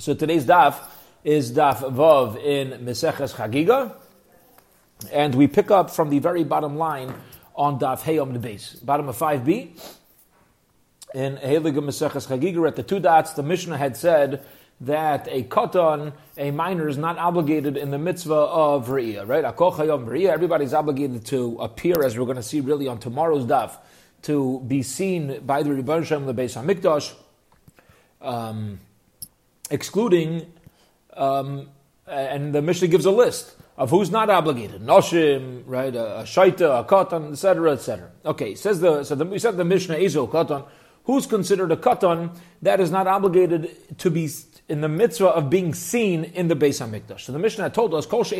So today's daf is daf vav in Meseches Chagiga, and we pick up from the very bottom line on daf Heyom the base, bottom of five B. In Heilige Meseches Chagiga, at the two dots, the Mishnah had said that a katan, a minor, is not obligated in the mitzvah of Riyah, right? Akol Chayom Riyah, everybody's obligated to appear, as we're going to see really on tomorrow's daf, to be seen by the Rebbe Shem, the Beis HaMikdash, um, excluding, um, and the Mishnah gives a list of who's not obligated. Noshim, right, a, a shaita, a katan, etc., etc. Okay, says the, so the, we said the Mishnah is a katan, who's considered a katan that is not obligated to be in the mitzvah of being seen in the Beis Hamikdash. So the Mishnah told us, Kol So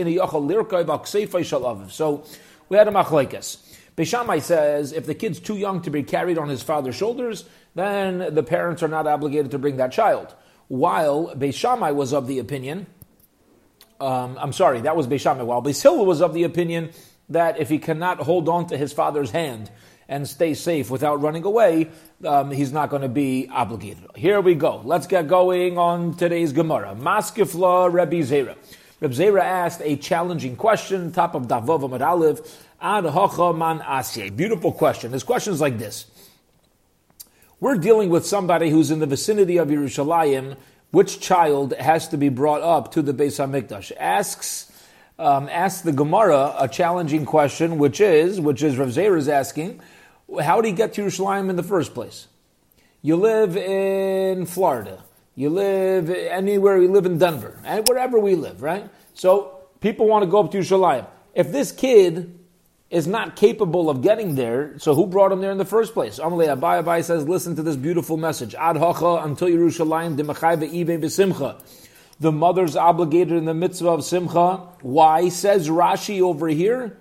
we had a machlekes. Beishamai says if the kid's too young to be carried on his father's shoulders, then the parents are not obligated to bring that child. While Beishamai was of the opinion, um, I'm sorry, that was Beishamai. While Beis was of the opinion that if he cannot hold on to his father's hand and stay safe without running away, um, he's not going to be obligated. Here we go. Let's get going on today's Gemara. Maskifla Rebbe Zera. Rebbe Zera asked a challenging question, top of Davov Amud Aleph, Ad Hocha Man Asye. Beautiful question. His question is like this. We're dealing with somebody who's in the vicinity of Yerushalayim. Which child has to be brought up to the Beis Hamikdash? Asks um, asks the Gemara a challenging question, which is, which is Rav Zera is asking, how did you get to Yerushalayim in the first place? You live in Florida. You live anywhere. You live in Denver, and wherever we live, right? So people want to go up to Yerushalayim. If this kid is not capable of getting there, so who brought him there in the first place? Amalei Abai Abai says, listen to this beautiful message. Ad hocha until Yerushalayim besimcha. The mother's obligated in the mitzvah of simcha. Why? Says Rashi over here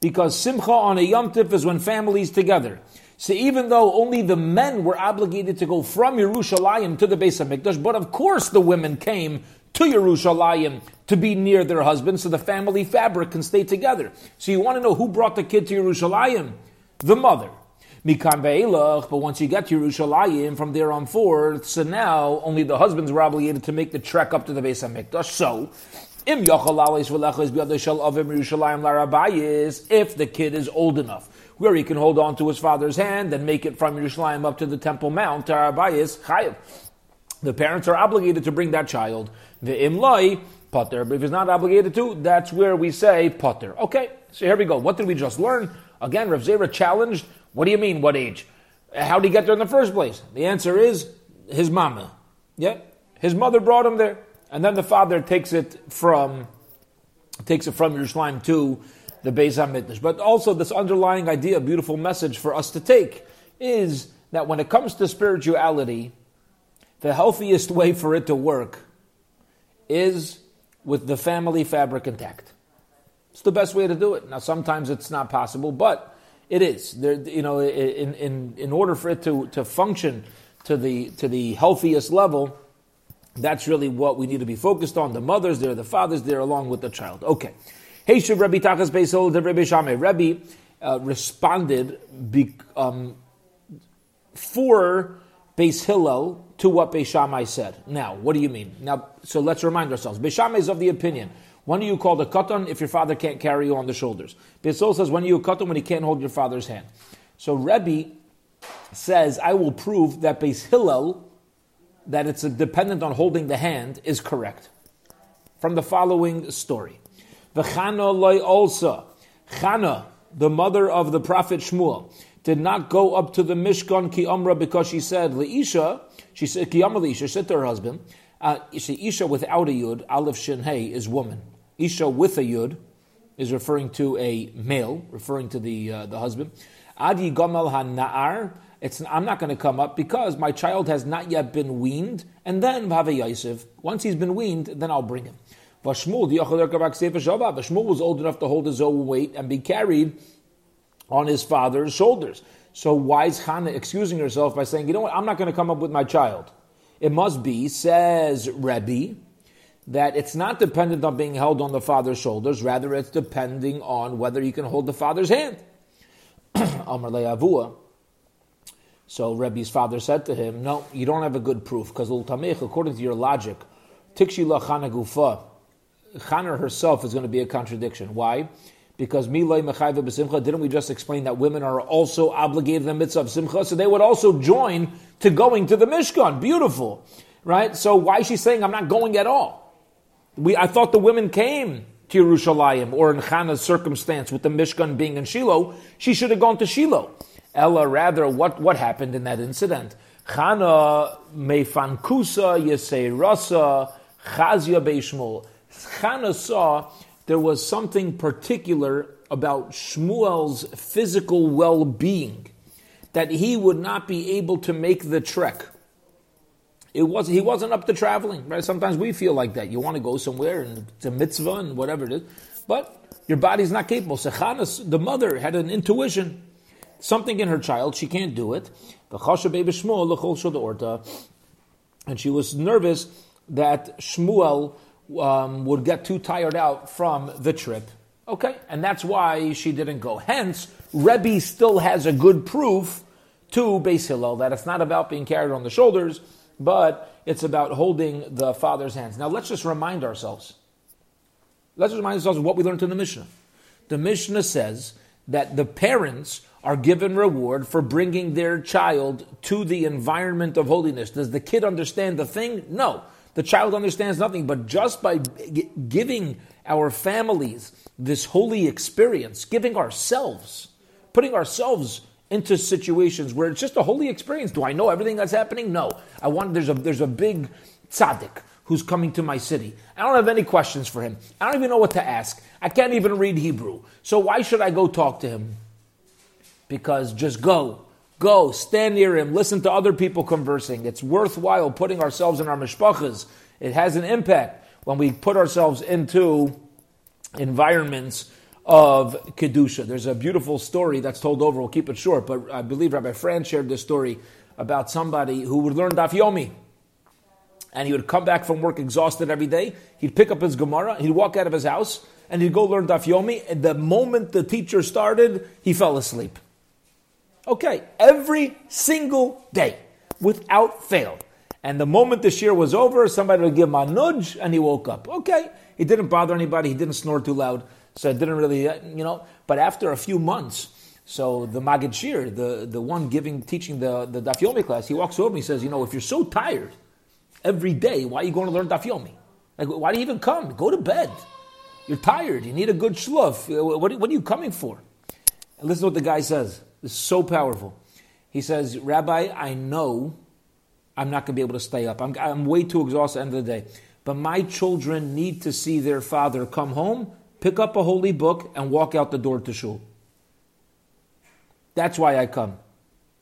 because Simcha on a Yom Tif is when families together. So even though only the men were obligated to go from Yerushalayim to the Beis Hamikdash, but of course the women came to Yerushalayim to be near their husbands, so the family fabric can stay together. So you want to know who brought the kid to Yerushalayim? The mother. Mikan ve'elach, but once you get to Yerushalayim, from there on forth, so now only the husbands were obligated to make the trek up to the Beis Hamikdash. So if the kid is old enough, where he can hold on to his father's hand and make it from Yerushalayim up to the Temple Mount, Arabayis, chayiv. The parents are obligated to bring that child. The imloi, potter. But if he's not obligated to, that's where we say potter. Okay, so here we go. What did we just learn? Again, Rav Zera challenged. What do you mean, what age? How did he get there in the first place? The answer is his mama. Yeah? His mother brought him there and then the father takes it from takes it from Yerushalayim to the Beis Hamikdash. But also this underlying idea, beautiful message for us to take, is that when it comes to spirituality, the healthiest way for it to work is with the family fabric intact. It's the best way to do it. Now, sometimes it's not possible, but it is. There, you know, in, in, in order for it to, to function to the, to the healthiest level, that's really what we need to be focused on. The mothers there, the fathers there, along with the child. Okay. Hey, Shub Rabbi Takas Beisol, the Rabbi Shame. Rabbi uh, responded be, um, for Beis Hillel to what Beis Shammai said. Now, what do you mean? Now, so let's remind ourselves. Beis Shammai is of the opinion. When are you called a katan if your father can't carry you on the shoulders? Beis Hillel says, when are you katan when he can't hold your father's hand? So Rebbe says, I will prove that Beis Hillel that it's dependent on holding the hand is correct. From the following story. The loy also. Chana, the mother of the prophet Shmuel, did not go up to the Mishkan ki Amra because she said, Leisha, she said, ki Amra Leisha, said to her husband, uh, she, Isha without a yud, Aleph Shin Hey, is woman. Isha with a yud is referring to a male, referring to the, uh, the husband. Adi Gomel HaNa'ar, it's, I'm not going to come up because my child has not yet been weaned, and then Vave Yosef, once he's been weaned, then I'll bring him. Vashmul the Yakular Kabaksehab, Vashmu was old enough to hold his own weight and be carried on his father's shoulders. So why is Hannah excusing herself by saying, you know what, I'm not going to come up with my child? It must be, says Rebbe, that it's not dependent on being held on the father's shoulders, rather it's depending on whether you can hold the father's hand. Amar So Rebbe's father said to him, No, you don't have a good proof, because according to your logic, Tikshila Chana Gufa, Chana herself is going to be a contradiction. Why? Because Milay Mechayva B'Simcha, didn't we just explain that women are also obligated in the mitzvah of Simcha? So they would also join to going to the Mishkan. Beautiful. Right? So why is she saying I'm not going at all? We, I thought the women came to Yerushalayim, or in Chana's circumstance with the Mishkan being in Shiloh, she should have gone to Shiloh. Ella, rather, what, what happened in that incident? Chana mefankusa yesei rasa chazia beishmul. Chana saw there was something particular about Shmuel's physical well-being that he would not be able to make the trek. It was he wasn't up to traveling. Right? Sometimes we feel like that. You want to go somewhere and it's a mitzvah and whatever it is, but your body's not capable. So Chana, the mother, had an intuition, something in her child. She can't do it. And she was nervous that Shmuel um, would get too tired out from the trip. Okay, and that's why she didn't go. Hence, Rebbe still has a good proof to Beis Hillel that it's not about being carried on the shoulders, but it's about holding the father's hands. Now, let's just remind ourselves. Let's just remind ourselves of what we learned in the Mishnah. The Mishnah says that the parents are given reward for bringing their child to the environment of holiness. Does the kid understand the thing? No. The child understands nothing, but just by g- giving our families this holy experience, giving ourselves, putting ourselves into situations where it's just a holy experience. Do I know everything that's happening? No. I want there's a there's a big tzaddik who's coming to my city. I don't have any questions for him. I don't even know what to ask. I can't even read Hebrew. So why should I go talk to him? Because just go. Go, stand near him, listen to other people conversing. It's worthwhile putting ourselves in our mishpachas. It has an impact when we put ourselves into environments of Kedusha. There's a beautiful story that's told over. We'll keep it short, but I believe Rabbi Fran shared this story about somebody who would learn Daf Yomi. And he would come back from work exhausted every day. He'd pick up his Gemara, he'd walk out of his house, and he'd go learn Daf Yomi. And the moment the teacher started, he fell asleep. Okay, every single day, without fail. And the moment the shiur was over, somebody would give him a nudge and he woke up. Okay, he didn't bother anybody, he didn't snore too loud, so it didn't really, you know. But after a few months, so the Maggid Shiur, the, the one giving, teaching the, the Daf Yomi class, he walks over and he says, you know, if you're so tired every day, why are you going to learn Daf Yomi? Like, why do you even come? Go to bed. You're tired. You need a good shluf. What, what are you coming for? And listen to what the guy says. It's so powerful. He says, Rabbi, I know I'm not going to be able to stay up. I'm, I'm way too exhausted at the end of the day. But my children need to see their father come home, pick up a holy book, and walk out the door to shul. That's why I come.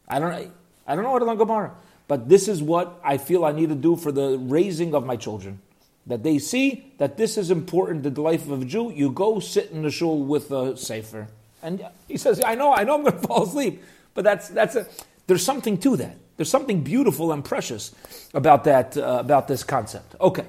I don't, I don't know what to learn Gemara, but this is what I feel I need to do for the raising of my children. That they see that this is important to the life of a Jew. You go sit in the shul with a sefer. And he says, I know, I know I'm going to fall asleep. But that's, that's a, there's something to that. There's something beautiful and precious about that, uh, about this concept. Okay.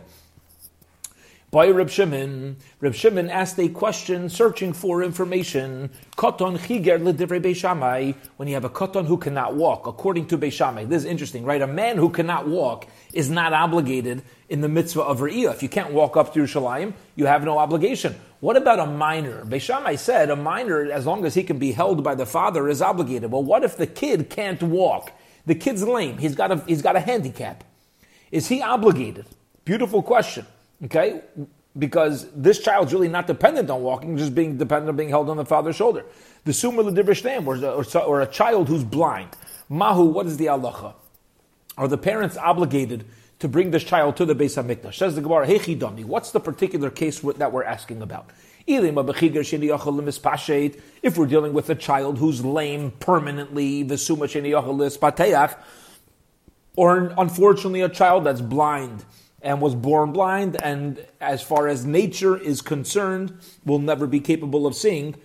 By Reb Shimon, Reb Shimon asked a question searching for information. Koton chiger l'divrei beishamai, when you have a koton who cannot walk, according to beishamai. This is interesting, right? A man who cannot walk is not obligated in the mitzvah of Re'iyah. If you can't walk up to Yerushalayim, you have no obligation. What about a minor? Beishamai said a minor, as long as he can be held by the father, is obligated. Well, what if the kid can't walk? The kid's lame. He's got a, he's got a handicap. Is he obligated? Beautiful question. Okay? Because this child's really not dependent on walking, just being dependent on being held on the father's shoulder. The summa l'divrishtem, or, or a child who's blind. Mahu, what is the halacha? Are the parents obligated to bring this child to the Beis Hamikdash? Says the Gemara, Hechidami. What's the particular case that we're asking about? If we're dealing with a child who's lame permanently, or unfortunately a child that's blind and was born blind, and as far as nature is concerned, will never be capable of seeing.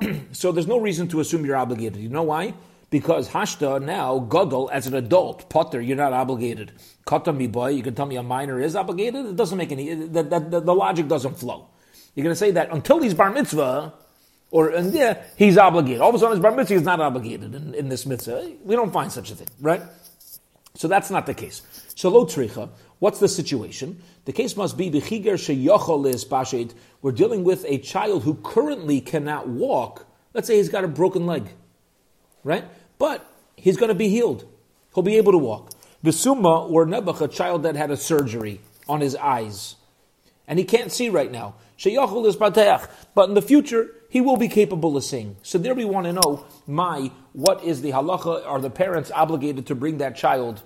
so there's no reason to assume you're obligated. You know why? Because hashta now gadol as an adult potter, you're not obligated. Kata mi boy, you can tell me a minor is obligated. It doesn't make any. The, the, the, the logic doesn't flow. You're going to say that until he's bar mitzvah, or and yeah, he's obligated. All of a sudden, his bar mitzvah is not obligated in, in this mitzvah. We don't find such a thing, right? So that's not the case. So lo tricha. What's the situation? The case must be b'chiger sheyochol is. We're dealing with a child who currently cannot walk. Let's say he's got a broken leg, right? But he's going to be healed. He'll be able to walk. The summa or nebuch, a child that had a surgery on his eyes, and he can't see right now. Sheyochol is. But in the future, he will be capable of seeing. So there we want to know, my, what is the halacha? Are the parents obligated to bring that child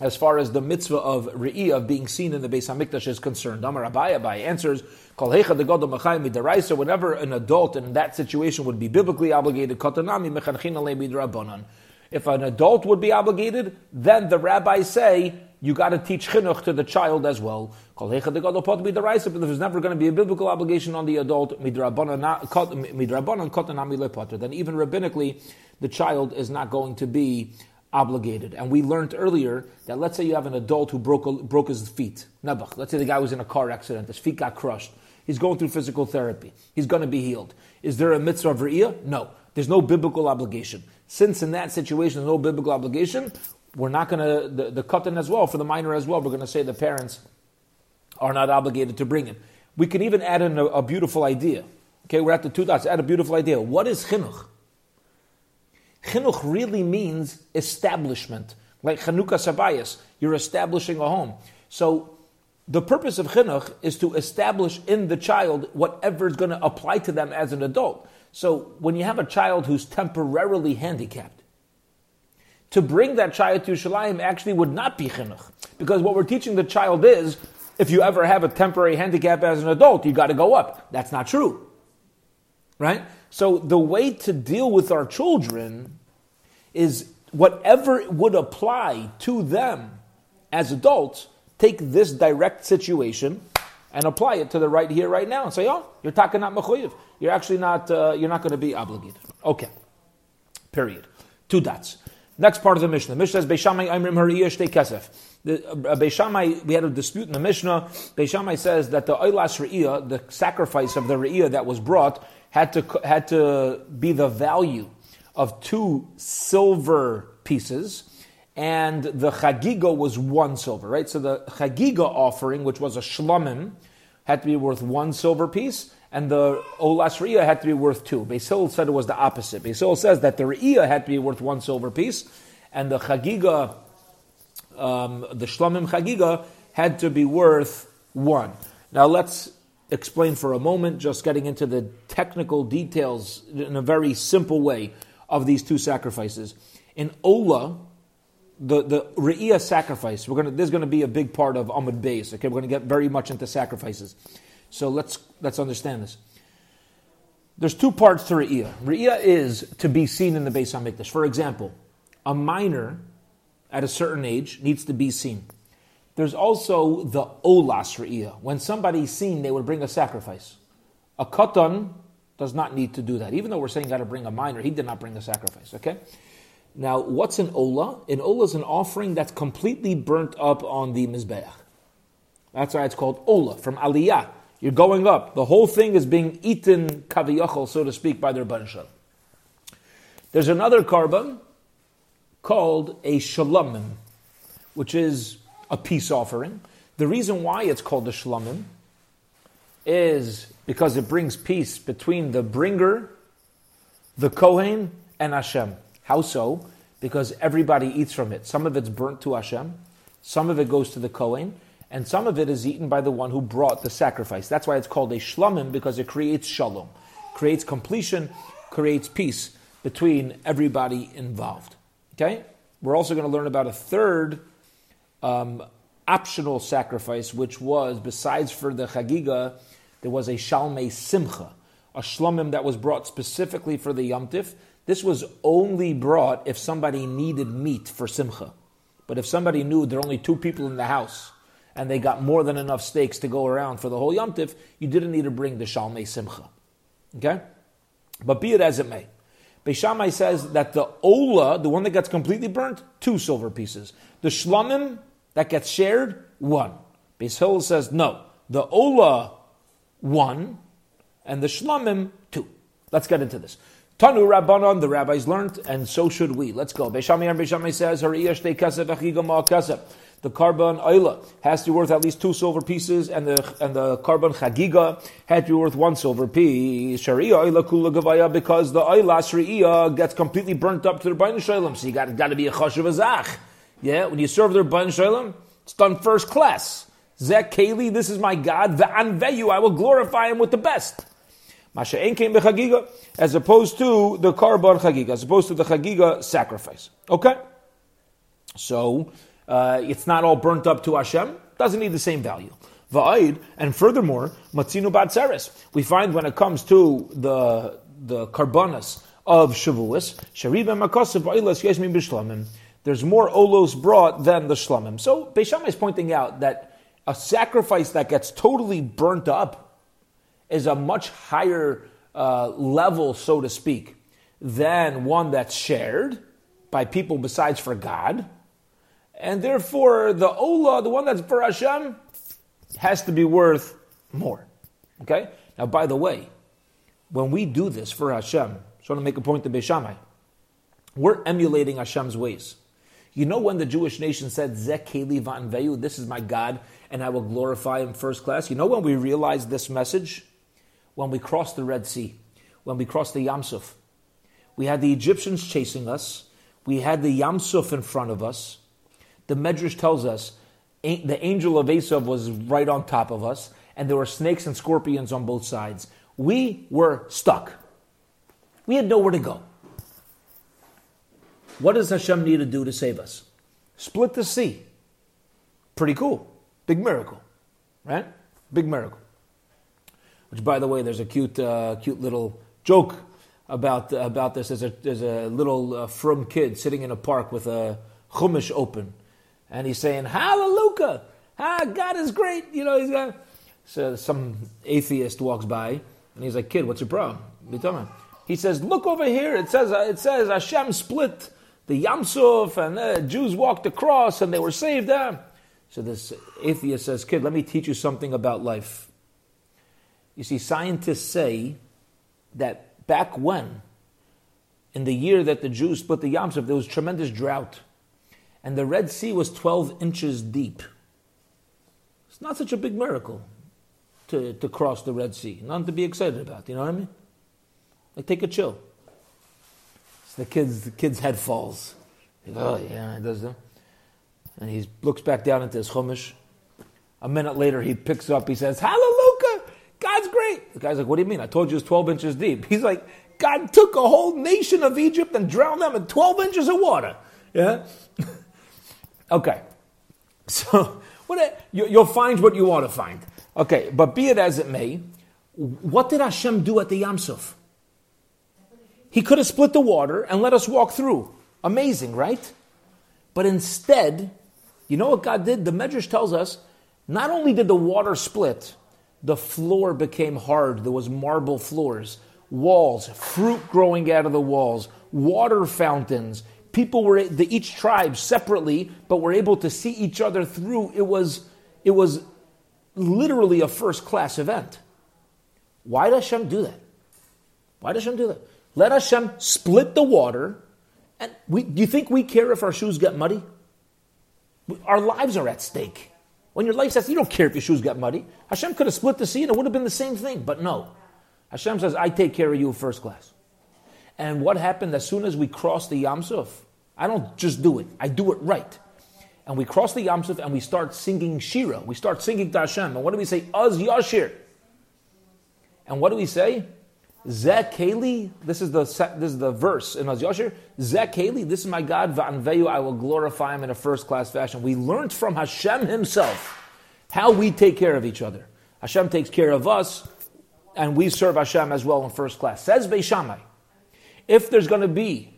as far as the mitzvah of re'iyah, of being seen in the Beis Hamikdash is concerned. Amar Abai Abai answers, Kol hecha de midaraisa, whenever an adult in that situation would be biblically obligated, kotanami mechanchin midrabanan. If an adult would be obligated, then the rabbis say, you got to teach chinuch to the child as well. Kol hecha pot midaraisa, but if there's never going to be a biblical obligation on the adult, midrabanan kotanami lepotter, then even rabbinically, the child is not going to be obligated. And we learned earlier that let's say you have an adult who broke, broke his feet. Nebuch. Let's say the guy was in a car accident, his feet got crushed. He's going through physical therapy. He's going to be healed. Is there a mitzvah of? No. There's no biblical obligation. Since in that situation there's no biblical obligation, we're not going to, the, the katan as well, for the minor as well, we're going to say the parents are not obligated to bring it. We can even add in a, a beautiful idea. Okay, we're at the two dots. Add a beautiful idea. What is chinuch? Chinuch really means establishment, like Chanukah Sabayas. You're establishing a home. So the purpose of chinuch is to establish in the child whatever is going to apply to them as an adult. So when you have a child who's temporarily handicapped, to bring that child to Shalayim actually would not be chinuch. Because what we're teaching the child is, if you ever have a temporary handicap as an adult, you got to go up. That's not true. Right? So the way to deal with our children is whatever would apply to them as adults, take this direct situation and apply it to the right here, right now, and say, "Oh, you're talking not mechuyev. You're actually not. Uh, you're not going to be obligated." Okay. Period. Two dots. Next part of the Mishnah. The Mishnah says, "Beishamai Imrim Hariyah Shtei Kesef." Uh, Beishamai, we had a dispute in the Mishnah. Beishamai says that the Eilas Re'iyah, the sacrifice of the Re'iyah that was brought, had to, had to be the value of two silver pieces, and the chagiga was one silver, right? So the chagiga offering, which was a shlomim, had to be worth one silver piece, and the olas re'iyah had to be worth two. Basil said it was the opposite. Basil says that the re'iyah had to be worth one silver piece, and the chagiga, um, the shlomim chagiga, had to be worth one. Now let's explain for a moment, just getting into the technical details in a very simple way of these two sacrifices. In Ola, the, the Re'iyah sacrifice, we're gonna, there's going to be a big part of Amud Beis. Okay, we're going to get very much into sacrifices. So let's, let's understand this. There's two parts to Re'iyah. Re'iyah is to be seen in the Beis HaMikdash. For example, a minor at a certain age needs to be seen. There's also the olas re'iyah. When somebody's seen, they would bring a sacrifice. A katan does not need to do that. Even though we're saying got to bring a minor, he did not bring a sacrifice. Okay. Now, what's an ola? An ola is an offering that's completely burnt up on the mizbeach. That's why it's called ola from aliyah. You're going up. The whole thing is being eaten kaviyachol, so to speak, by their banshal. There's another korban called a shalamim, which is a peace offering. The reason why it's called a shlamim is because it brings peace between the bringer, the Kohen, and Hashem. How so? Because everybody eats from it. Some of it's burnt to Hashem, some of it goes to the Kohen, and some of it is eaten by the one who brought the sacrifice. That's why it's called a shlamim, because it creates shalom, creates completion, creates peace between everybody involved. Okay? We're also going to learn about a third um, optional sacrifice, which was, besides for the Chagiga, there was a Shalmei Simcha, a shlomim that was brought specifically for the Yomtiv. This was only brought if somebody needed meat for Simcha. But if somebody knew there are only two people in the house and they got more than enough steaks to go around for the whole Yomtiv, you didn't need to bring the Shalmei Simcha. Okay? But be it as it may. Beishamai says that the Ola, the one that gets completely burnt, two silver pieces. The Shlomim, that gets shared, one. Beis says no. The Ola, one, and the Shlamim, two. Let's get into this. Tanu Rabbanon, the rabbis learned, and so should we. Let's go. Beishamai and Beishamai says, the korban oila has to be worth at least two silver pieces, and the and the korban chagiga had to be worth one silver piece. Sharia oila kula gavaya because the oila sharia gets completely burnt up to the bain shalom. So you got got to be a chashav azach. Yeah, when you serve their bain shalom, it's done first class. Zek Keli, this is my God. Ve'anveyu, I will glorify him with the best. Masha came bechagiga, as opposed to the korban chagiga, as opposed to the chagiga sacrifice. Okay, so uh, it's not all burnt up to Hashem, doesn't need the same value. Va'id, and furthermore, matzinu batzeres. We find when it comes to the the karbanas of Shavuos, shariba makasav oilas yeshmin b'shlamim. There's more olos brought than the shlamim. So Beisham is pointing out that a sacrifice that gets totally burnt up is a much higher uh, level, so to speak, than one that's shared by people besides for God and therefore the Ola, the one that's for Hashem, has to be worth more. Okay? Now, by the way, when we do this for Hashem, so I want to make a point to Beishamai, we're emulating Hashem's ways. You know when the Jewish nation said, Zekeli Veyu, this is my God, and I will glorify him first class? You know when we realized this message? When we crossed the Red Sea, when we crossed the Yamsuf. We had the Egyptians chasing us, we had the Yamsuf in front of us, the Medrash tells us the angel of Esav was right on top of us, and there were snakes and scorpions on both sides. We were stuck. We had nowhere to go. What does Hashem need to do to save us? Split the sea. Pretty cool. Big miracle, right? Big miracle. Which, by the way, there's a cute, uh, cute little joke about about this. There's a there's a little uh, kid sitting in a park with a chumash open, and he's saying, Hallelujah! Ah, God is great. You know, he's got. So some atheist walks by, and he's like, Kid, what's your problem? What are you talking about? He says, Look over here. It says, it says Hashem split the Yamsuf, and the Jews walked across, and they were saved. So this atheist says, Kid, let me teach you something about life. You see, scientists say that back when, in the year that the Jews split the Yamsuf, there was tremendous drought and the Red Sea was 12 inches deep. It's not such a big miracle to, to cross the Red Sea. Nothing to be excited about, you know what I mean? Like, take a chill. The kid's, the kid's head falls. oh, yeah, it does that. And he looks back down into his chumash. A minute later, he picks up, he says, Hallelujah! God's great! The guy's like, What do you mean? I told you it's 12 inches deep. He's like, God took a whole nation of Egypt and drowned them in 12 inches of water. Yeah? Okay. So what, you, will find what you want to find. Okay, but be it as it may, what did Hashem do at the Yamsuf? He could have split the water and let us walk through. Amazing, right? But instead, you know what God did? The Medrash tells us not only did the water split, the floor became hard. There was marble floors, walls, fruit growing out of the walls, water fountains people were the, each tribe separately, but were able to see each other through. It was it was literally a first class event. Why does Hashem do that? Why does Hashem do that? Let Hashem split the water. And we, do you think we care if our shoes get muddy? Our lives are at stake. When your life says you don't care if your shoes get muddy. Hashem could have split the sea and it would have been the same thing, but no. Hashem says, I take care of you first class. And what happened as soon as we crossed the Yam Suf? I don't just do it, I do it right. And we cross the Yam Suf and we start singing Shira. We start singing to Hashem. And what do we say? Az Yashir. And what do we say? Zekeli, this is the this is the verse in Az Yashir. Zekeli, this is my God. Va'anveyu, I will glorify him in a first class fashion. We learned from Hashem himself how we take care of each other. Hashem takes care of us, and we serve Hashem as well in first class. Says Beishamai, if there's going to be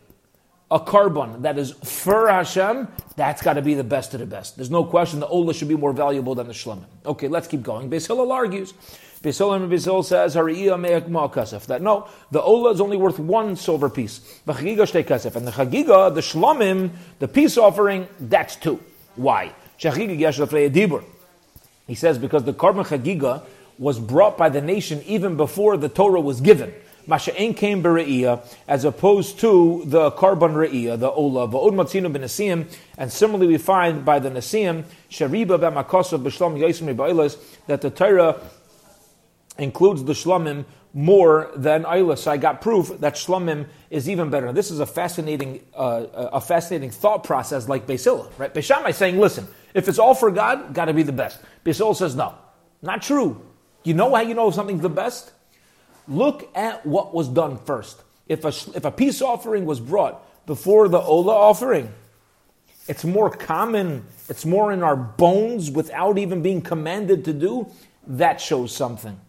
a korban that is for Hashem, that's got to be the best of the best. There's no question the Ola should be more valuable than the Shlemim. Okay, let's keep going. Beis Hillel argues. Beis Hillel says, that no, the Ola is only worth one silver piece. And the Chagiga, the Shlemim, the peace offering, that's two. Why? He says because the korban Chagiga was brought by the nation even before the Torah was given. Masha'en came bere'iyah, as opposed to the korban re'iyah, the ola, va'od matzinu b'nesim, and similarly we find by the nesim, shariba b'makosov b'shlom yosim b'oilas, that the Torah includes the shlomim more than Eilah. So I got proof that Shlomim is even better. this is a fascinating, uh, a fascinating thought process like Basila, right? Beishamai is saying, listen, if it's all for God, got to be the best. Basila says, no, not true. You know how you know something's the best? Look at what was done first. If a, if a peace offering was brought before the Ola offering, it's more common, it's more in our bones without even being commanded to do, that shows something.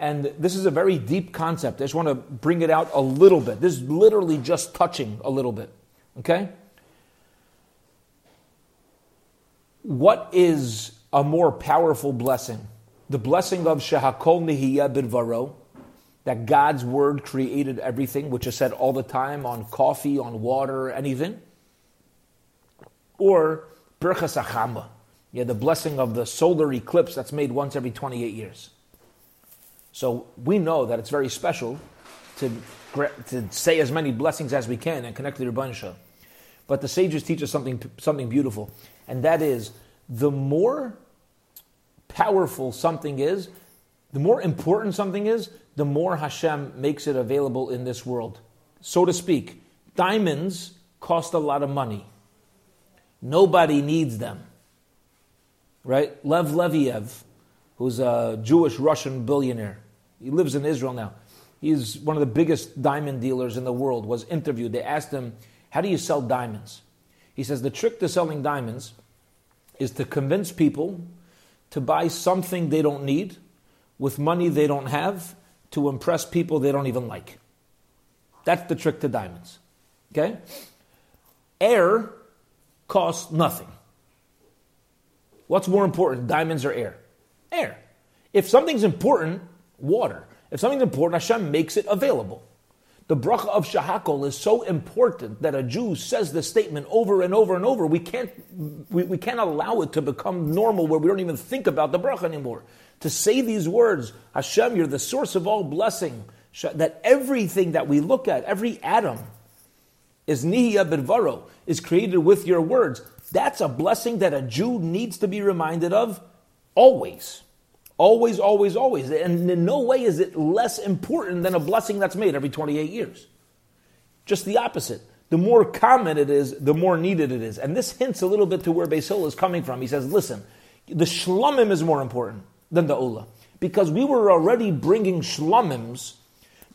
And this is a very deep concept. I just want to bring it out a little bit. This is literally just touching a little bit. Okay? What is a more powerful blessing? The blessing of Shehakol Nihiyah Bidvaro, that God's word created everything, which is said all the time on coffee, on water, anything. Or Birchas HaChamah, yeah, the blessing of the solar eclipse that's made once every 28 years. So we know that it's very special to, to say as many blessings as we can and connect to the Rebbeinu But the sages teach us something, something beautiful, and that is the more powerful something is, the more important something is, the more Hashem makes it available in this world. So to speak, diamonds cost a lot of money. Nobody needs them. Right? Lev Leviev, who's a Jewish Russian billionaire. He lives in Israel now. He's one of the biggest diamond dealers in the world. Was interviewed. They asked him, "How do you sell diamonds?" He says, "The trick to selling diamonds is to convince people to buy something they don't need with money they don't have to impress people they don't even like. That's the trick to diamonds. Okay? Air costs nothing. What's more important, diamonds or air? Air. If something's important, water. If something's important, Hashem makes it available. The bracha of Shehakol is so important that a Jew says the statement over and over and over. We can't, we, we can't allow it to become normal where we don't even think about the bracha anymore. To say these words, Hashem, you're the source of all blessing, that everything that we look at, every atom, is nihya bidvaro, is created with your words. That's a blessing that a Jew needs to be reminded of always. Always, always, always. And in no way is it less important than a blessing that's made every 28 years. Just the opposite. The more common it is, the more needed it is. And this hints a little bit to where Basil is coming from. He says, listen, the shlomim is more important than the ula. Because we were already bringing shlomims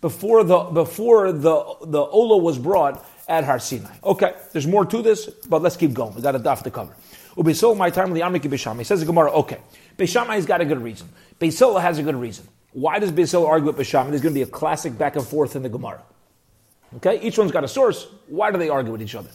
before the, before the, the ola was brought at Har Sinai. Okay, there's more to this, but let's keep going. We got a daf to cover. Ubisil my time the Bisham. He says the Gemara, okay. Beishamai's got a good reason. Beisila has a good reason. Why does Beisila argue with Beishamai? There's going to be a classic back and forth in the Gemara. Okay, each one's got a source. Why do they argue with each other?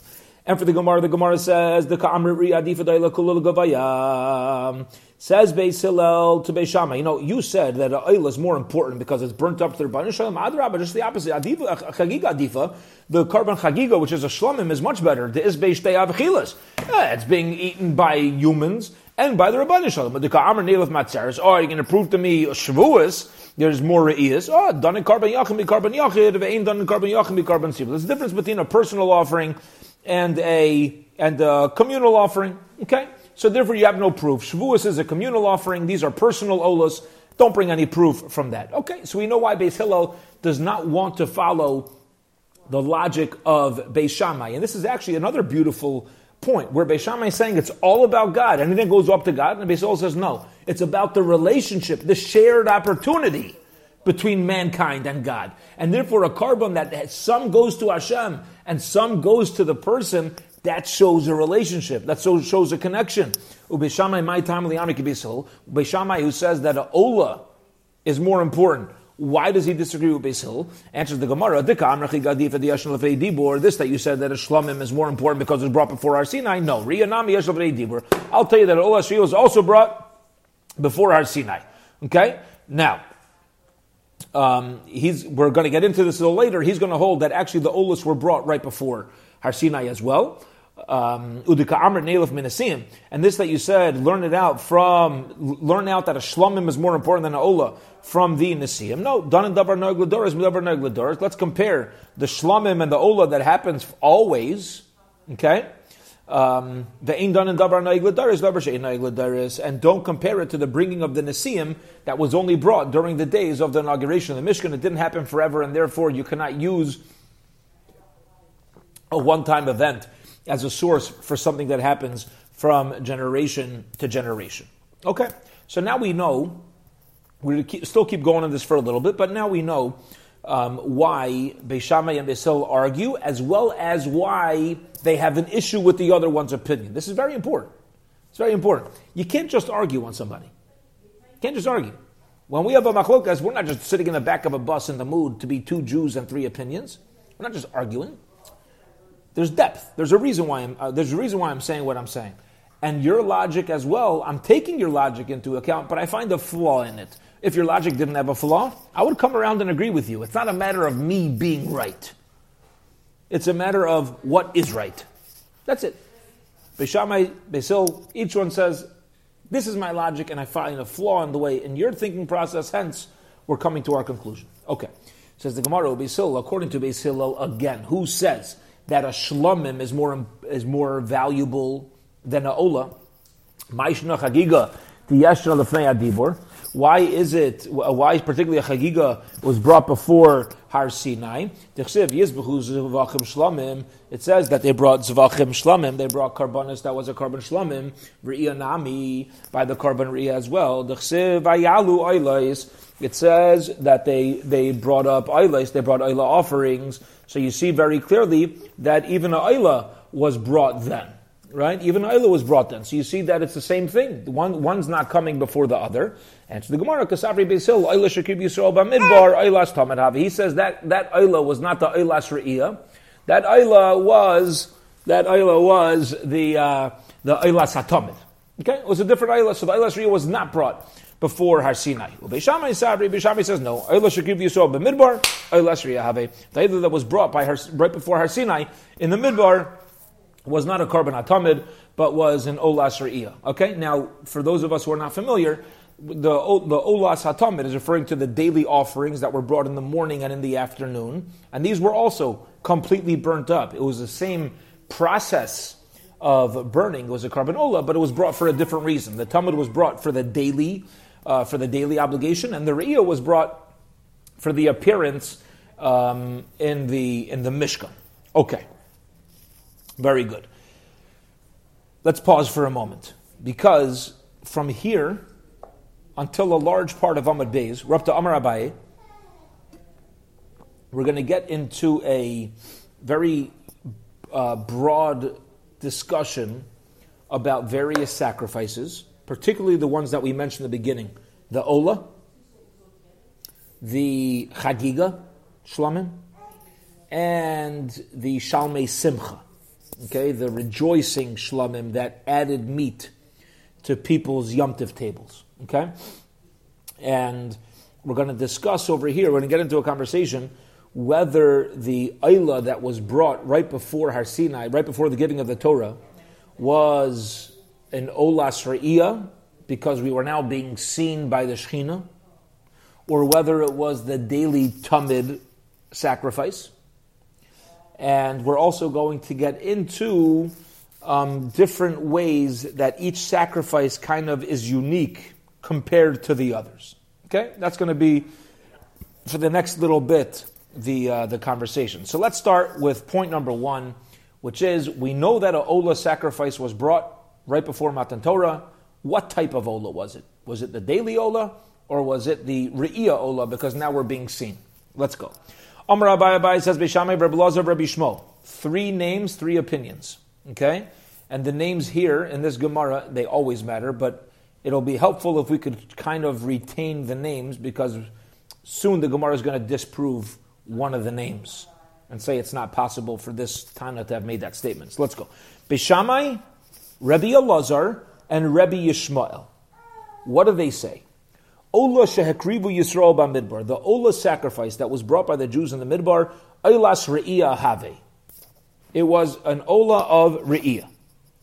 And for the Gemara, the Gemara says the Ka'amri Adifa Daila Kulul Gavayam says Beis to Beis. You know, you said that oil is more important because it's burnt up to the Rabbanim Shalom. Adrabah, just the opposite. Adifa uh, Chagiga Adifa, the korban Chagiga, which is a shlomim, is much better. The Isbeish Avichilas. Yeah, it's being eaten by humans and by the Rabbanim Shalom. But the Ka'amr Neil of Matzeres. Oh, you're going to prove to me Shavuos? There's more re'iyas. Oh, done in korban yachim be korban yachid. If ain't done in korban yachim be korban sibul. There's a difference between a personal offering and a and a communal offering. Okay, so therefore you have no proof. Shavuos is a communal offering. These are personal olas. Don't bring any proof from that. Okay, so we know why Beis Hillel does not want to follow the logic of Beis Shammai, and this is actually another beautiful point where Beis Shammai is saying it's all about God. Anything goes up to God, and Beis Hillel says no. It's about the relationship, the shared opportunity between mankind and God. And therefore, a korban that some goes to Hashem and some goes to the person, that shows a relationship. That shows a connection. Ubeshamai, my time Ubeshamai, who says that a Ola is more important. Why does he disagree with Basil? Answers the Gemara. This that you said that a shlomim is more important because it's brought before Har Sinai. No. I'll tell you that Ola Shio is also brought before Har Sinai. Okay? Now, um, he's, we're going to get into this a little later. He's going to hold that actually the Olas were brought right before Har Sinai as well. Um, minasim, and this that you said, learn it out from, learn out that a shlomim is more important than a ola from the nasiim. No, dan and davar noigladoris, davar noigladoris. Let's compare the shlomim and the ola that happens always. Okay, um, the ein dan and davar noigladoris, davar she'ein noigladoris, and don't compare it to the bringing of the nasiim that was only brought during the days of the inauguration of the Mishkan. It didn't happen forever, and therefore you cannot use a one-time event as a source for something that happens from generation to generation. Okay, so now we know, we still keep going on this for a little bit, but now we know um, why Beishamai and Beisil argue, as well as why they have an issue with the other one's opinion. This is very important. It's very important. You can't just argue on somebody. You can't just argue. When we have a machlokas, we're not just sitting in the back of a bus in the mood to be two Jews and three opinions. We're not just arguing. There's depth. There's a reason why I'm, uh, there's a reason why I'm saying what I'm saying. And your logic as well, I'm taking your logic into account, but I find a flaw in it. If your logic didn't have a flaw, I would come around and agree with you. It's not a matter of me being right. It's a matter of what is right. That's it. Beishamai, Basil, each one says, this is my logic and I find a flaw in the way in your thinking process, hence we're coming to our conclusion. Okay. Says the Gemara, Basil, according to Basil again, who says that a shlomim is more is more valuable than a ola. Ma'ishna chagiga the tiyashna lefnei adibor. Why is it? Why particularly a chagiga was brought before Har Sinai? It says that they brought zvachim shlamim. They brought karbanis that was a korban shlamim. Riyah nami by the korban riyah as well. It says that they they brought up oilais. They brought oila offerings. So you see very clearly that even a Ayla was brought then. Right? Even Ayla was brought then. So you see that it's the same thing. One, one's not coming before the other. And to the Gemara, Kasavri Besil, Ayla Shakib Yisrael Bamidbar, Aylas Tamad He says that that Ayla was not the Aylas Re'iyah. That Ayla was, that Ayla was the, uh, the Aylas HaTamid. Okay? It was a different Ayla. So the Aylas Re'iyah was not brought before Har Sinai. Beishamai Sabri, Beishamai says no. Ayla Shakiv Yisrael b'midbar, Ayla Shriya The Ayla that was brought by her, right before Har Sinai in the Midbar was not a korban atamid, but was an Olas Re'iyah. Okay? Now, for those of us who are not familiar, the, the Olas Hatamid is referring to the daily offerings that were brought in the morning and in the afternoon. And these were also completely burnt up. It was the same process of burning. It was a korban ola, but it was brought for a different reason. The Tamid was brought for the daily uh, for the daily obligation, and the Re'iyah was brought for the appearance um, in the in the Mishkan. Okay, very good. Let's pause for a moment because from here until a large part of Amud Beis, we're up to Amar Abaye. We're going to get into a very uh, broad discussion about various sacrifices particularly the ones that we mentioned in the beginning the Ola, the Chagiga, Shlamim, and the Shalmei Simcha. Okay, the rejoicing Shlamim that added meat to people's Yomtiv tables. Okay? And we're going to discuss over here, we're going to get into a conversation whether the Ayla that was brought right before Har Sinai, right before the giving of the Torah, was an olas re'iyah, because we were now being seen by the Shechina, or whether it was the daily Tamid sacrifice. And we're also going to get into um, different ways that each sacrifice kind of is unique compared to the others. Okay, that's going to be for the next little bit the uh, the conversation. So let's start with point number one, which is we know that a ola sacrifice was brought right before Matan Torah. What type of Ola was it? Was it the daily Ola or was it the Re'iyah Ola? Because now we're being seen. Let's go. Amr Abai Abai says Beishamai Rabbi Lazar. Three names, three opinions. Okay? And the names here in this Gemara, they always matter, but it'll be helpful if we could kind of retain the names because soon the Gemara is going to disprove one of the names and say it's not possible for this Tana to have made that statement. So let's go. Beishamai Rabbi Elazar and Rabbi Yishmael. What do they say? Ola shehekrivu Yisrael b'midbar. The Ola sacrifice that was brought by the Jews in the Midbar, Eilas re'iyah have. it was an Ola of Re'iyah.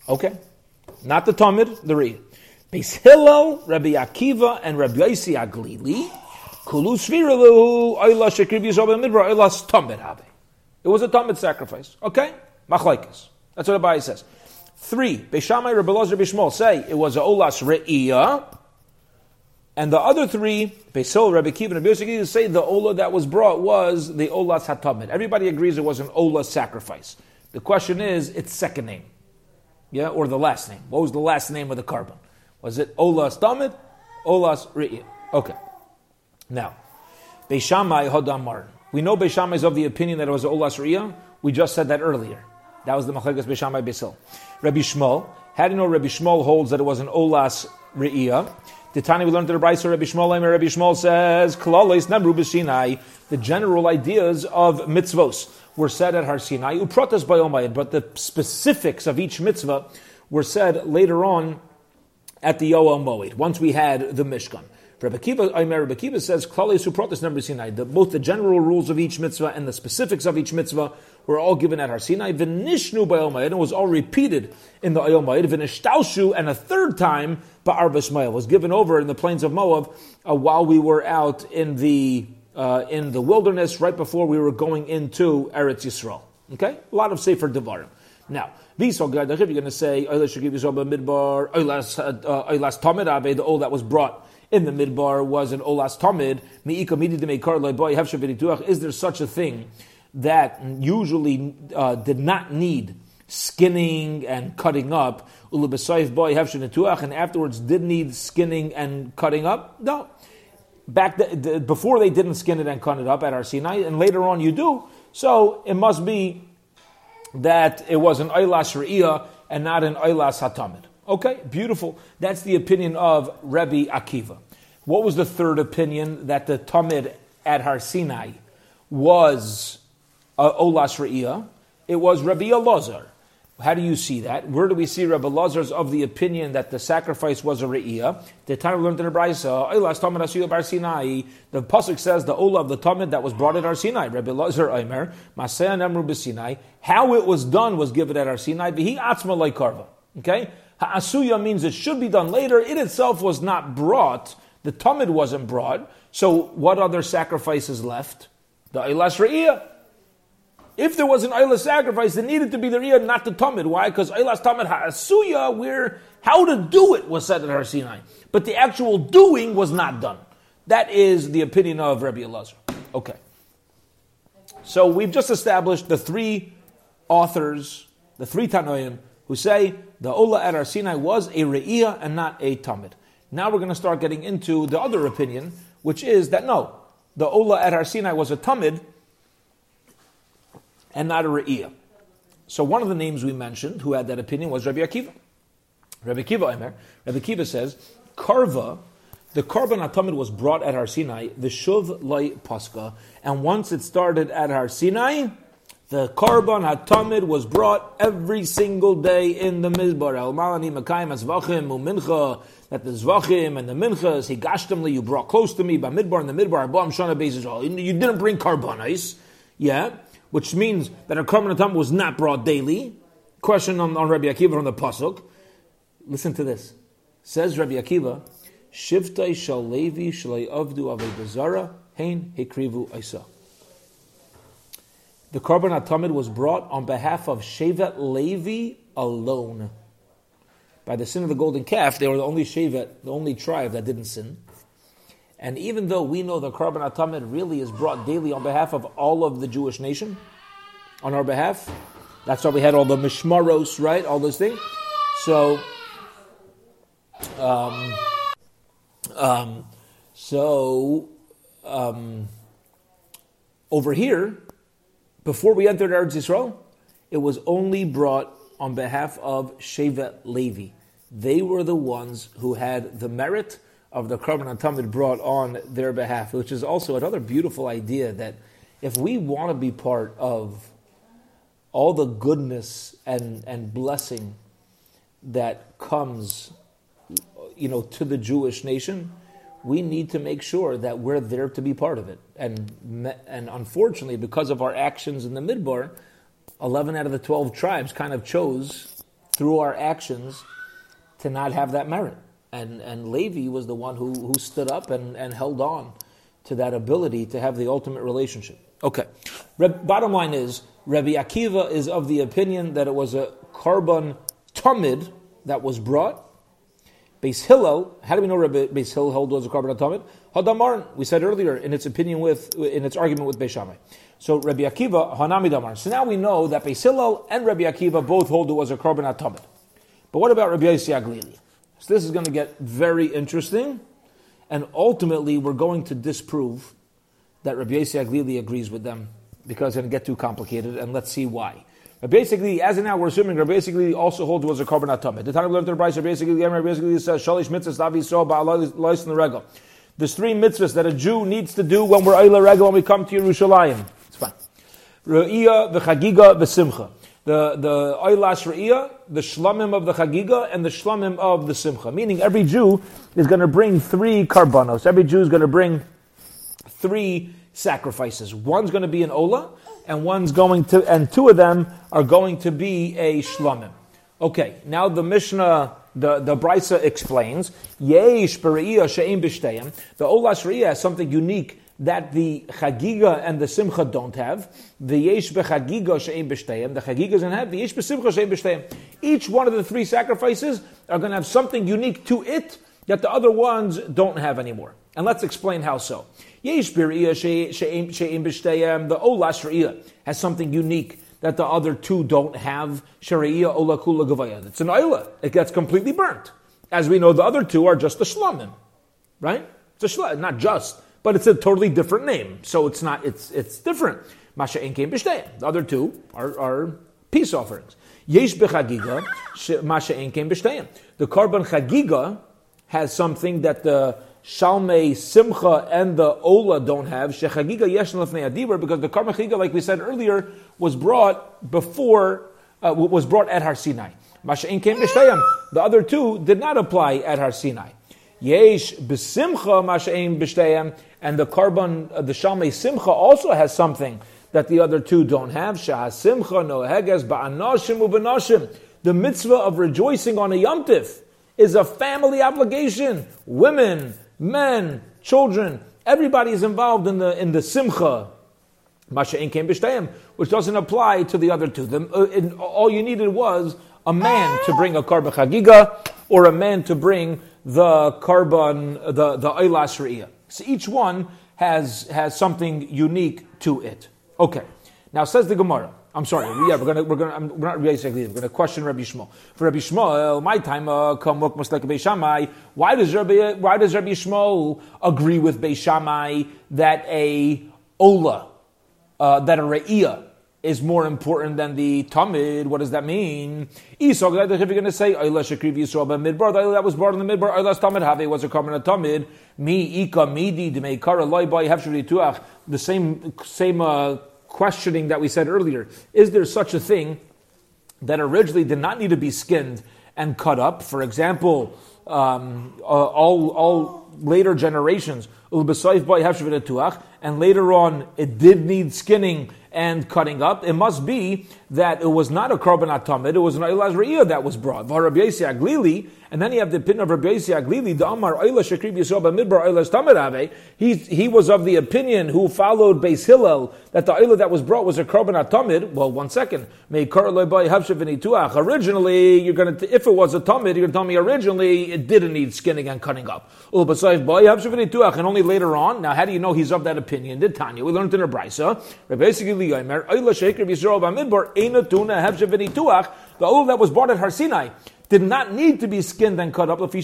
Okay? Not the Tamid, the Re'iyah. Beis Hillel, Rabbi Akiva, and Rabbi Yossi HaGlili, Kulu Sviralu, Oila Shekriv Yisrael Midbar, Oila Stomid Habe. It was a Tamid sacrifice. Okay? Machlaikas. That's what Abai says. Three, Beishamai, Rabbi Lozer, Bishmol say it was a Olas Re'iyah, and the other three, Besil, Rabbi Kiva, and Rabbi say the Ola that was brought was the Olas Hatamid. Everybody agrees it was an Ola sacrifice. The question is its second name. Yeah, or the last name. What was the last name of the korban? Was it Olas Tamid? Olas Ri'ya. Okay. Now, Beis Shammai Hodam Martin. We know Beis Shammai is of the opinion that it was Olas Ri'ya. We just said that earlier. That was the Machagas Beis Shammai Besil. Rabbi Yishmael. Do you know Rabbi Yishmael holds that it was an Olas Ri'ya? The Tani we learned the Rabbi Rabbi Yishmael, and Rabbi Yishmael says, Kalales Namru B'Sinai, the general ideas of mitzvos were said at Har Sinai, Uprotas Bayomayim, but the specifics of each mitzvah were said later on at the Ohel Moed, once we had the Mishkan. Rabbi Kiva, Rabbi Kiva says, Klali Suprotis Number Sinai, the, both the general rules of each mitzvah and the specifics of each mitzvah were all given at Har Sinai. V'nishnu Bayomayid, and it was all repeated in the Ohel Moed. V'nishtaushu, and a third time, Ba'ar B'Shmael, was given over in the plains of Moab uh, while we were out in the, uh, in the wilderness right before we were going into Eretz Yisrael. Okay? A lot of Sefer Devarim. Now, these are you're going to say, Midbar, Oylas uh, Tamid the old that was brought in the midbar was an olas tamid. Is there such a thing that usually uh, did not need skinning and cutting up? Ulubesayif boy hefshavituach, and afterwards did need skinning and cutting up? No. Back the, the, before they didn't skin it and cut it up at Har Sinai, and later on you do. So it must be that it was an Eilas Re'iyah and not an Eilas Hatamid. Okay, beautiful. That's the opinion of Rebbe Akiva. What was the third opinion? That the Tamid at Har Sinai was uh, Olas Re'iyah. It was Rabbi Elazar. How do you see that? Where do we see Rabbi Lazar's of the opinion that the sacrifice was a re'iyah? The time we learned in the Brisa, Bar Sinai, the pasuk says the ola of the tamid that was brought at Har Sinai. Rabbi Lazar Aimer, Masean Emru Sinai. How it was done was given at Har Sinai. Bihi atzma karva. Okay, ha'asuya means it should be done later. It itself was not brought. The tamid wasn't brought. So what other sacrifices left? The ilas re'iyah. If there was an Eilah sacrifice, it needed to be the Riyah, not the Tamid. Why? Because Eilas Tamid Ha'asuya, where how to do it was said at Har Sinai. But the actual doing was not done. That is the opinion of Rabbi Elazar. Okay. So we've just established the three authors, the three Tanoim, who say the Ola at Har Sinai was a Re'iyah and not a Tamid. Now we're going to start getting into the other opinion, which is that no, the Ola at Har Sinai was a Tamid, and not a Re'iyah. So one of the names we mentioned who had that opinion was Rabbi Akiva. Rabbi Akiva Omer. Rabbi Akiva says, Karva, the Karban Atamid was brought at Har Sinai, the Shuv Lai Pascha, and once it started at Har Sinai, the Karban Hatamid was brought every single day in the Midbar. El Malani Makayim Azvachim Umincha, that the Zvachim and the Minchas, Higashtamli, you brought close to me by Midbar and the Midbar, Abam Shana Bezis. You didn't bring Karbanis, yeah? Which means that a korban atam was not brought daily. Question on, on Rabbi Akiva from the pasuk. Listen to this. Says Rabbi Akiva, Shivtai shal Levi shalei avdu avedazara hein hekrivu isa. The korban atamid was brought on behalf of Shevet Levi alone. By the sin of the golden calf, they were the only Shevet, the only tribe that didn't sin. And even though we know the korban atamid really is brought daily on behalf of all of the Jewish nation, on our behalf, that's why we had all the mishmaros, right? All those things. So, um, um, so um, over here, before we entered Eretz Yisrael, it was only brought on behalf of Shevet Levi. They were the ones who had the merit of the Karban Tamid brought on their behalf, which is also another beautiful idea that if we want to be part of all the goodness and, and blessing that comes you know, to the Jewish nation, we need to make sure that we're there to be part of it. And, and unfortunately, because of our actions in the Midbar, 11 out of the 12 tribes kind of chose through our actions to not have that merit. And, and Levi was the one who, who stood up and, and held on to that ability to have the ultimate relationship. Okay. Reb, bottom line is, Rabbi Akiva is of the opinion that it was a korban tamid that was brought. Beis Hillel, how do we know Rabbi Beis Hillel held was a korban tamid? Hadamar, we said earlier in its opinion with, in its argument with Beis Shammai. So Rabbi Akiva, Hanami Damar. So now we know that Beis Hillel and Rabbi Akiva both hold it was a korban tamid. But what about Rabbi Yossi HaGlili? So this is going to get very interesting, and ultimately we're going to disprove that Rabbi Yossi HaGlili agrees with them because it's going to get too complicated, and let's see why. But basically, as of now, we're assuming Rabbi Yossi also holds was a korban atamid. The time we learned the price, basically, Rabbi Yossi says, "Shalish mitzvahs davi so ba'alois in the regal." There's three mitzvahs that a Jew needs to do when we're Eila Regal when we come to Yerushalayim. It's fine. Re'iyah, v'chagiga, v'simcha the the oilas re'iyah, the shlamim of the chagiga, and the shlamim of the simcha. Meaning, every Jew is going to bring three karbanos. Every Jew is going to bring three sacrifices. One's going to be an ola, and one's going to, and two of them are going to be a shlamim. Okay, now the Mishnah, the, the Brisa explains, Yesh she'im b'shteyim. The olas re'iyah has something unique that the chagiga and the simcha don't have. The yesh bechagiga she'em b'shteyim. The chagiga doesn't have. The yesh besimcha she'em b'shteyim. Each one of the three sacrifices are going to have something unique to it that the other ones don't have anymore. And let's explain how so. Yesh b'riyah she'em b'shteyim. The olas riyah has something unique that the other two don't have. Shari'iyah ola kula gavaya. It's an oila. It gets completely burnt. As we know, the other two are just the shlamim. Right? It's a shlamim, not just but it's a totally different name. So it's not, it's, it's different. Masha Enkein. The other two are, are peace offerings. Yesh B'chagiga, Masha Enkein. The korban chagiga has something that the Shalmei, Simcha, and the Ola don't have. Shechagiga Yesh Adibur, because the korban chagiga, like we said earlier, was brought before, uh, was brought at Har Sinai. Masha Enkein. The other two did not apply at Har Sinai. Yesh B'simcha Mashaim B'shteyim, and the korban, uh, the Shalmei Simcha also has something that the other two don't have. Shah Simcha Noheges Ba'anoshim U'Benoshim. The mitzvah of rejoicing on a Yom Tif is a family obligation. Women, men, children, everybody is involved in the, in the Simcha. Masha'in came b'shtayim, which doesn't apply to the other two. The, uh, in, all you needed was a man to bring a korban chagiga or a man to bring the korban, the, the Eilas Re'iyah. So each one has, has something unique to it. Okay. Now says the Gemara. I'm sorry. Yeah, we're gonna we're gonna we're not really basically we're gonna question Rabbi Yishmael. For Rabbi Yishmael, my time uh, come look must like Beis Shammai. Why does Rabbi Why does Rabbi Yishmael agree with Beis Shammai that a ola uh, that a re'iyah is more important than the tamid. What does that mean? Esau, if you're going to say, midbar, that was brought in the midbar, Ayla's tamid have was a a tamid. Mi ika midi demeikara loy boy tuach. The same same uh, questioning that we said earlier. Is there such a thing that originally did not need to be skinned and cut up? For example, um, uh, all all later generations, and later on it did need skinning and cutting up, it must be that it was not a korban atamid, it was an Re'iyah that was brought. HaGlili, and then you have the opinion of Rabbi Yossi HaGlili, the Amar Eila Shekrib Yisrael Midbar Eilas Tamid He he was of the opinion who followed Beis Hillel that the Eila that was brought was a korban atamid. Well, one second. Originally, you're going to if it was a tamid, you're going to tell me originally it didn't need skinning and cutting up. And only later on. Now, how do you know he's of that opinion? Did Tanya? We learned in a brisa. Basically, the oil that was bought at Har Sinai did not need to be skinned and cut up. Only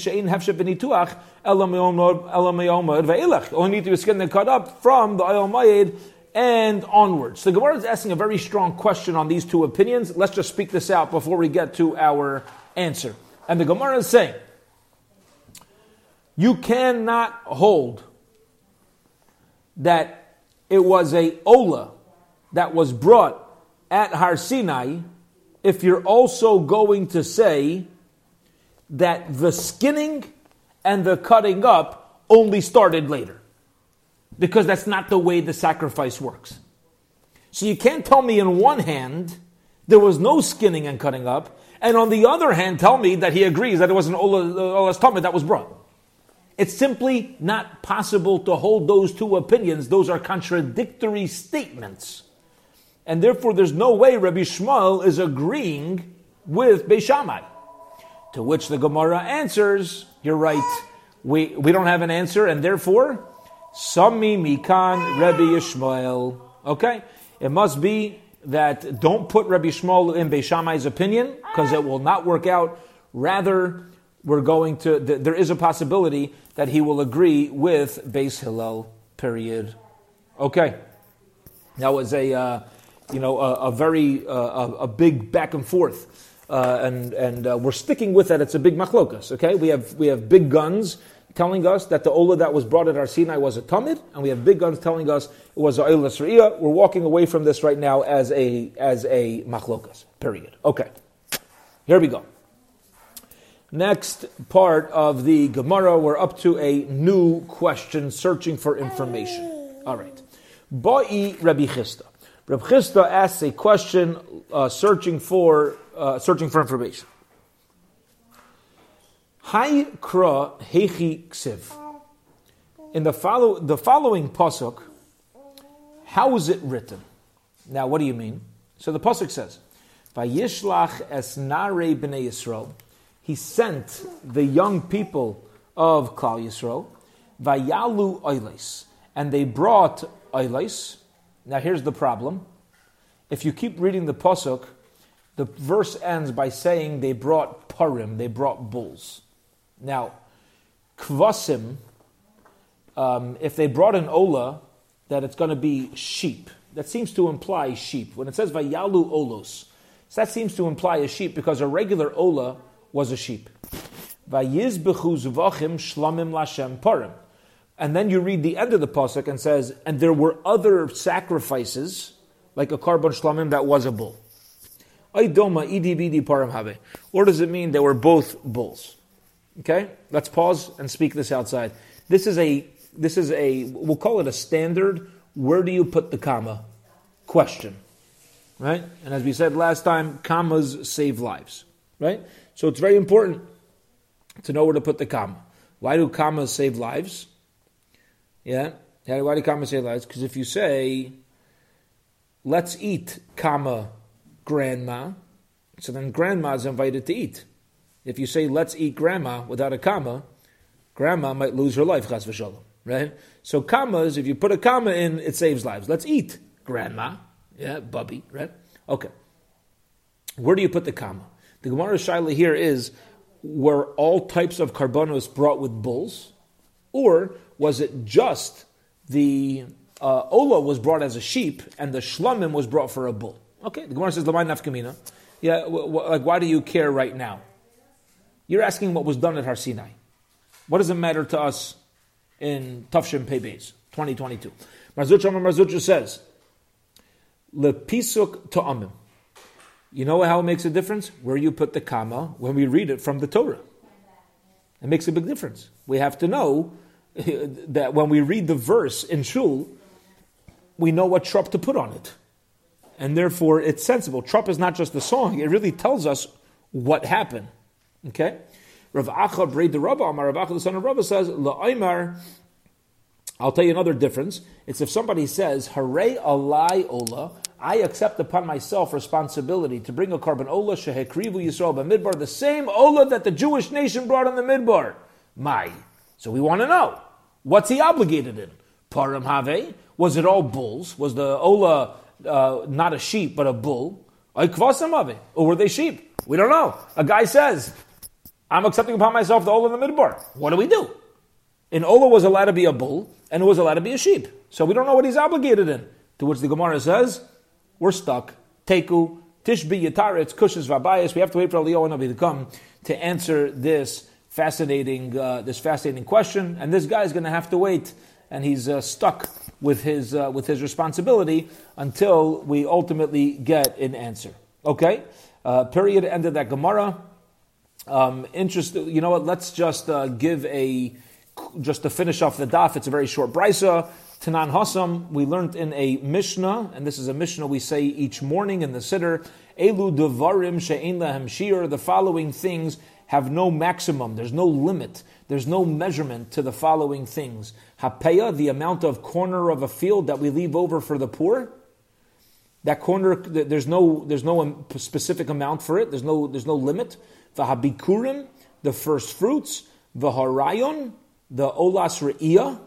need to be skinned and cut up from the Ohel Moed and onwards. The Gemara is asking a very strong question on these two opinions. Let's just speak this out before we get to our answer. And the Gemara is saying, you cannot hold that it was a Ola that was brought at Har Sinai if you're also going to say that the skinning and the cutting up only started later. Because that's not the way the sacrifice works. So you can't tell me in one hand There was no skinning and cutting up. And on the other hand, tell me that he agrees that it was an Ola's Tamid that was brought. It's simply not possible to hold those two opinions. Those are contradictory statements. And therefore, there's no way Rabbi Yishmael is agreeing with Beis Shammai. To which the Gemara answers, you're right, we, we don't have an answer, and therefore, Sami Mikan Rabbi Yishmael. Okay? It must be that don't put Rabbi Yishmael in Beis Shammai's opinion, because it will not work out. Rather, we're going to, there is a possibility that he will agree with Beis Hillel, period. Okay. That was a, uh, you know, a, a very, uh, a, a, big back and forth. Uh, and and uh, we're sticking with that. It's a big machlokas, okay? We have, we have big guns telling us that the Ola that was brought at Har Sinai was a Tamid, and we have big guns telling us it was a Ola We're walking away from this right now as a, as a machlokas, period. Okay. Here we go. Next part of the Gemara, we're up to a new question, searching for information. All right. Ba'i Rabbi Chisda. Rabbi Chisda asks a question, uh, searching for uh, searching for information. Hay kra hechi ksiv. In the follow the following pasuk, how is it written? Now, what do you mean? So the pasuk says, "Vayishlach es nare bnei Yisrael." He sent the young people of Klal Yisrael, Vayalu Oiles, and they brought Oiles. Now here's the problem. If you keep reading the Pasuk, the verse ends by saying they brought parim, they brought bulls. Now, Kvasim, um, if they brought an Ola, that it's going to be sheep. That seems to imply sheep. When it says Vayalu Olos, so that seems to imply a sheep because a regular Ola was a sheep. And then you read the end of the pasuk and says, and there were other sacrifices, like a korban shlamim that was a bull. Or does it mean they were both bulls? Okay, let's pause and speak this outside. This is a this is a we'll call it a standard. Where do you put the comma? Question, right? And as we said last time, commas save lives, right? So it's very important to know where to put the comma. Why do commas save lives? Yeah, why do commas save lives? Because if you say, "Let's eat," comma, grandma, so then grandma is invited to eat. If you say, "Let's eat grandma" without a comma, grandma might lose her life. Chas v'shalom, right? So commas, if you put a comma in, it saves lives. Let's eat grandma, yeah, bubby, right? Okay. Where do you put the comma? The Gemara Shaila here is were all types of korbanos brought with bulls, or was it just the uh, Ola was brought as a sheep and the Shlamim was brought for a bull? Okay, the Gemara says, Lamai Nafkamina. Yeah, w- w- like, why do you care right now? You're asking what was done at Har Sinai. What does it matter to us in Tafshim Pebez 2022? Mar Zutra Marzucha says, Lepisuk Ta'amim. You know how it makes a difference? Where you put the comma when we read it from the Torah. It makes a big difference. We have to know that when we read the verse in Shul, we know what trup to put on it. And therefore, it's sensible. Trup is not just the song, it really tells us what happened. Okay? Rav Acha Braid the Rabba, Amar Rav Acha the son of Rabba says, La'aymar, I'll tell you another difference. It's if somebody says, Hare alai ola, I accept upon myself responsibility to bring a korban ola shehekrivu Yisrael midbar, the same ola that the Jewish nation brought on the midbar. My. So we want to know what's he obligated in? Param have? Was it all bulls? Was the ola uh, not a sheep but a bull? Or were they sheep? We don't know. A guy says, I'm accepting upon myself the ola in the midbar. What do we do? An ola was allowed to be a bull, and it was allowed to be a sheep. So we don't know what he's obligated in. To which the Gemara says, we're stuck. Teku, Tishbi Yataretz, Kushas Vabayas. We have to wait for Eliyahu Nabi to come to answer this fascinating, uh, this fascinating question. And this guy is going to have to wait, and he's uh, stuck with his, uh, with his responsibility until we ultimately get an answer. Okay? Uh, period. End of that Gemara. Um, interest, you know what? Let's just uh, give a, just to finish off the daf. It's a very short brisa. Tanan Hassam, we learned in a Mishnah, and this is a Mishnah we say each morning in the Siddur, Elu devarim she'ein lahem shiur. The following things have no maximum. There's no limit. There's no measurement to the following things. Hapeya, the amount of corner of a field that we leave over for the poor. That corner, there's no, there's no um, specific amount for it. There's no, there's no limit. Vahabikurim, the first fruits. Vaharayon, the olas re'iyah.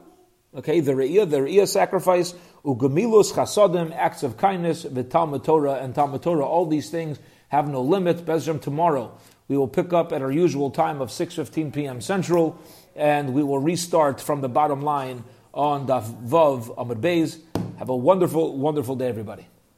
Okay, the re'iyah, the re'iyah sacrifice. Ugamilus chasadim, acts of kindness. V'talmud Torah and Talmud Torah. All these things have no limit. Bezrim tomorrow. We will pick up at our usual time of 6.15 p.m. Central, and we will restart from the bottom line on Daf Vav Amud Beis. Have a wonderful, wonderful day, everybody.